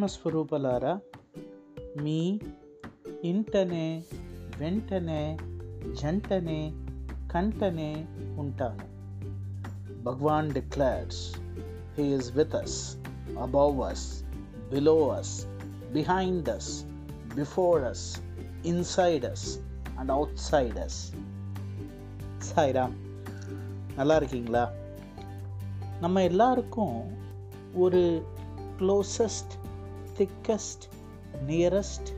ప్రేమస్వరూపలారా మీ ఇంటనే వెంటనే జంటనే కంటనే ఉంటాను Bhagavan declares he is with us above us below us behind us before us inside us and outside us Sairam நல்லா இருக்கீங்களா நம்ம எல்லாருக்கும் ஒரு closest thickest nearest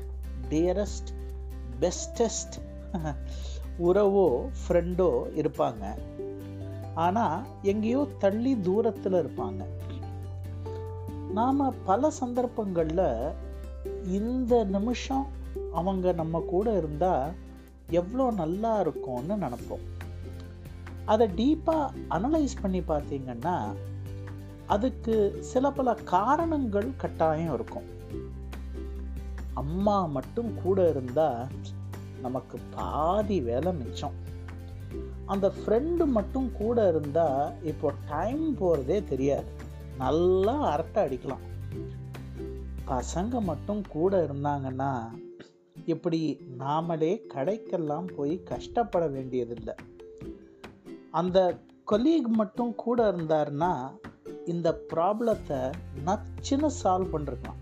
dearest bestest உறவோ ஃப்ரெண்டோ இருப்பாங்க. ஆனால் எங்கேயோ தள்ளி தூரத்தில் இருப்பாங்க. நாம் பல சந்தர்ப்பங்களில் இந்த நிமிஷம் அவங்க நம்ம கூட இருந்தால் எவ்வளோ நல்லா இருக்கும்னு நினப்போம். அதை டீப்பாக அனலைஸ் பண்ணி பார்த்தீங்கன்னா அதுக்கு சில பல காரணங்கள் கட்டாயம் இருக்கும். அம்மா மட்டும் கூட இருந்தால் நமக்கு பாதி வேலை மிச்சம். அந்த ஃப்ரெண்டு மட்டும் கூட இருந்தால் இப்போ டைம் போகிறதே தெரியாது. நல்லா அரட்டை அடிக்கலாம். பசங்க மட்டும் கூட இருந்தாங்கன்னா இப்படி நாமளே கடைக்கெல்லாம் போய் கஷ்டப்பட வேண்டியதில்லை. அந்த கொலீக் மட்டும் கூட இருந்தாருன்னா இந்த ப்ராப்ளத்தை நச்சுன்னு சால்வ் பண்ணிருக்கலாம்.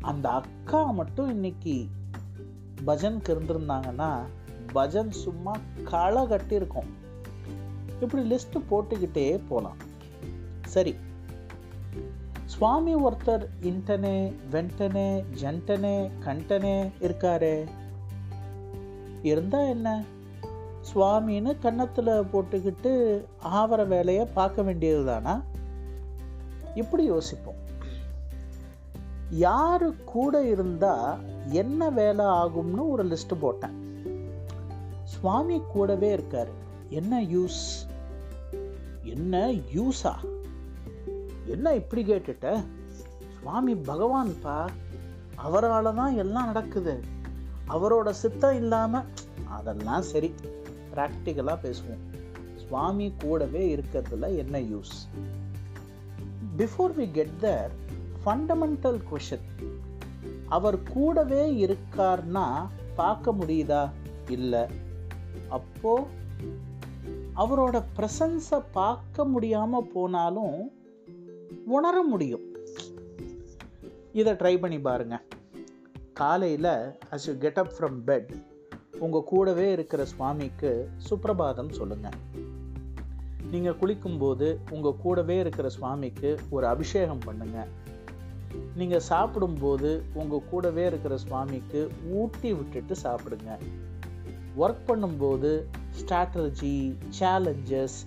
அந்த அக்கா மட்டும் இன்னைக்கு பஜனுக்கு இருந்திருந்தாங்கன்னா பஜன் சும்மா களை கட்டியிருக்கும். இப்படி லிஸ்ட்டு போட்டுக்கிட்டே போகலாம் சரி. சுவாமி ஒருத்தர் இன்டனே வெண்டனே ஜென்டனே கண்டனே இருக்காரே. இருந்தா என்ன? சுவாமின்னு கன்னத்தில் போட்டுக்கிட்டு ஆவர வேலையை பார்க்க வேண்டியது தானா இப்படி யோசிப்போம். யாரு கூட இருந்தால் என்ன வேலை ஆகும்னு ஒரு லிஸ்ட் போட்டேன். சுவாமி கூடவே இருக்கார். என்ன யூஸ் என்ன யூஸா என்ன இப்படி கேட்டுட்ட? சுவாமி பகவான்ப்பா அவரால் தான் எல்லாம் நடக்குது. அவரோட சித்தம் இல்லாமல் அதெல்லாம் சரி ப்ராக்டிக்கலாக பேசுவோம். சுவாமி கூடவே இருக்கிறதுல என்ன use before we get the fundamental question அவர் கூடவே இருக்கார்னா பார்க்க முடியுதா? இல்லை. அப்போ அவரோட ப்ரெசன்ஸை பார்க்க முடியாமல் போனாலும் உணர முடியும். இதை ட்ரை பண்ணி பாருங்க. காலையில் as you get up from bed உங்கள் கூடவே இருக்கிற சுவாமிக்கு சுப்பிரபாதம் சொல்லுங்கள் நீங்கள் குளிக்கும்போது உங்கள் கூடவே இருக்கிற சுவாமிக்கு ஒரு அபிஷேகம் பண்ணுங்க. நீங்கள் சாப்பிடும்போது உங்கள் கூடவே இருக்கிற சுவாமிக்கு ஊட்டி விட்டுட்டு சாப்பிடுங்க. ஒர்க் பண்ணும்போது ஸ்ட்ராட்டஜி சேலஞ்சஸ்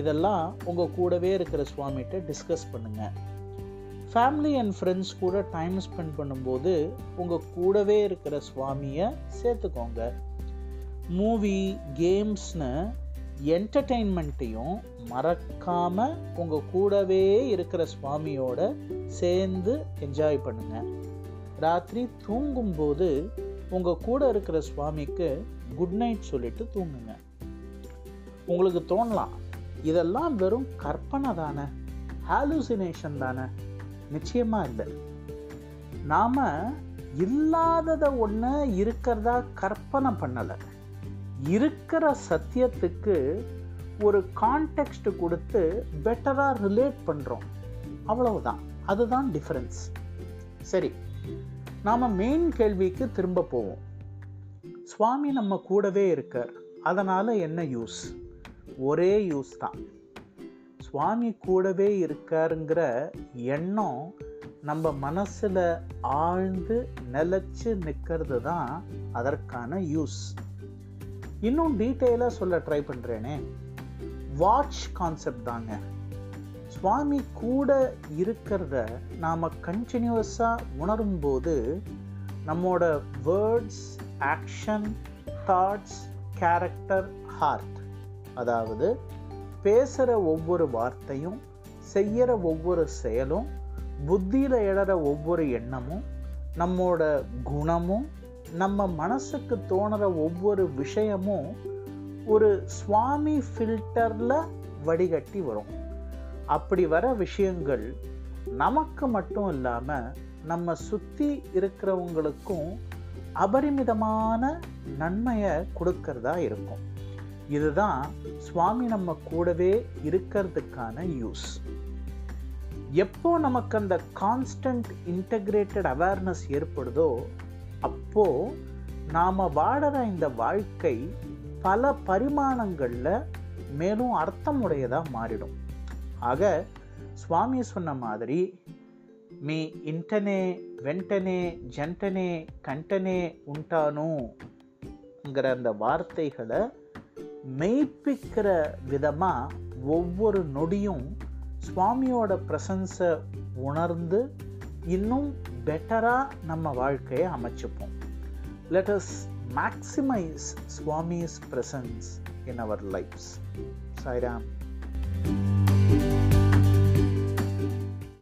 இதெல்லாம் உங்கள் கூடவே இருக்கிற சுவாமிகிட்ட டிஸ்கஸ் பண்ணுங்கள் ஃபேமிலி அண்ட் ஃப்ரெண்ட்ஸ் கூட டைம் ஸ்பெண்ட் பண்ணும்போது உங்கள் கூடவே இருக்கிற சுவாமியை சேர்த்துக்கோங்க. மூவி கேம்ஸ்னு என்டர்டெயின்மெண்ட்டையும் மறக்காமல் உங்கள் கூடவே இருக்கிற சுவாமியோட சேர்ந்து என்ஜாய் பண்ணுங்க. ராத்திரி தூங்கும்போது உங்கள் கூட இருக்கிற சுவாமிக்கு குட் நைட் சொல்லிட்டு தூங்குங்க. உங்களுக்கு தோணலாம் இதெல்லாம் வெறும் கற்பனை தானே ஹாலுசினேஷன் தானே. நிச்சயமாக இல்லை. நாம் இல்லாததை ஒன்று இருக்கிறதா கற்பனை பண்ணலை. இருக்கிற சத்தியத்துக்கு ஒரு கான்டெக்ட் கொடுத்து பெட்டராக ரிலேட் பண்ணுறோம் அவ்வளவுதான். அதுதான் டிஃப்ரென்ஸ் சரி. நாம் மெயின் கேள்விக்கு திரும்ப போவோம். சுவாமி நம்ம கூடவே இருக்கார். அதனால் என்ன யூஸ் ஒரே யூஸ் தான். சுவாமி கூடவே இருக்காருங்கிற எண்ணம் நம்ம மனசில் ஆழ்ந்து நிலச்சி நிற்கிறது தான் அதற்கான யூஸ் இன்னும் டீட்டெயிலாக சொல்ல ட்ரை பண்ணுறேனே வாட்ச் கான்செப்ட் தாங்க. சுவாமி கூட இருக்கிறத நாம் கண்டினியூஸாக உணரும்போது நம்மோட words action thoughts character heart அதாவது பேசுகிற ஒவ்வொரு வார்த்தையும் செய்கிற ஒவ்வொரு செயலும் புத்தியில் எழற ஒவ்வொரு எண்ணமும் நம்மோட குணமும் நம்ம மனசுக்கு தோணுற ஒவ்வொரு விஷயமும் ஒரு சுவாமி ஃபில்டரில் வடிகட்டி வரும். அப்படி வர விஷயங்கள் நமக்கு மட்டும் இல்லாமல் நம்ம சுற்றி இருக்கிறவங்களுக்கும் அபரிமிதமான நன்மையை கொடுக்கறதா இருக்கும். இதுதான் சுவாமி நம்ம கூடவே இருக்கிறதுக்கான யூஸ் எப்போ நமக்கு அந்த கான்ஸ்டன்ட் இன்டகிரேட்டட் அவேர்னஸ் ஏற்படுதோ அப்போது நாம் வாழற இந்த வாழ்க்கை பல பரிமாணங்களில் மேலும் அர்த்தமுடையதாக மாறிடும். ஆக சுவாமி சொன்ன மாதிரி மீ இன்டனே வெண்டனே ஜென்டனே கண்டனே உண்டானுங்கிற அந்த வார்த்தைகளை மெய்ப்பிக்கிற விதமாக ஒவ்வொரு நொடியும் சுவாமியோட பிரசன்ஸை உணர்ந்து இன்னும் பெட்டராக நம்ம வாழ்க்கையை அமைச்சுப்போம். Let us maximise Swami's presence in our lifes Sairam thank you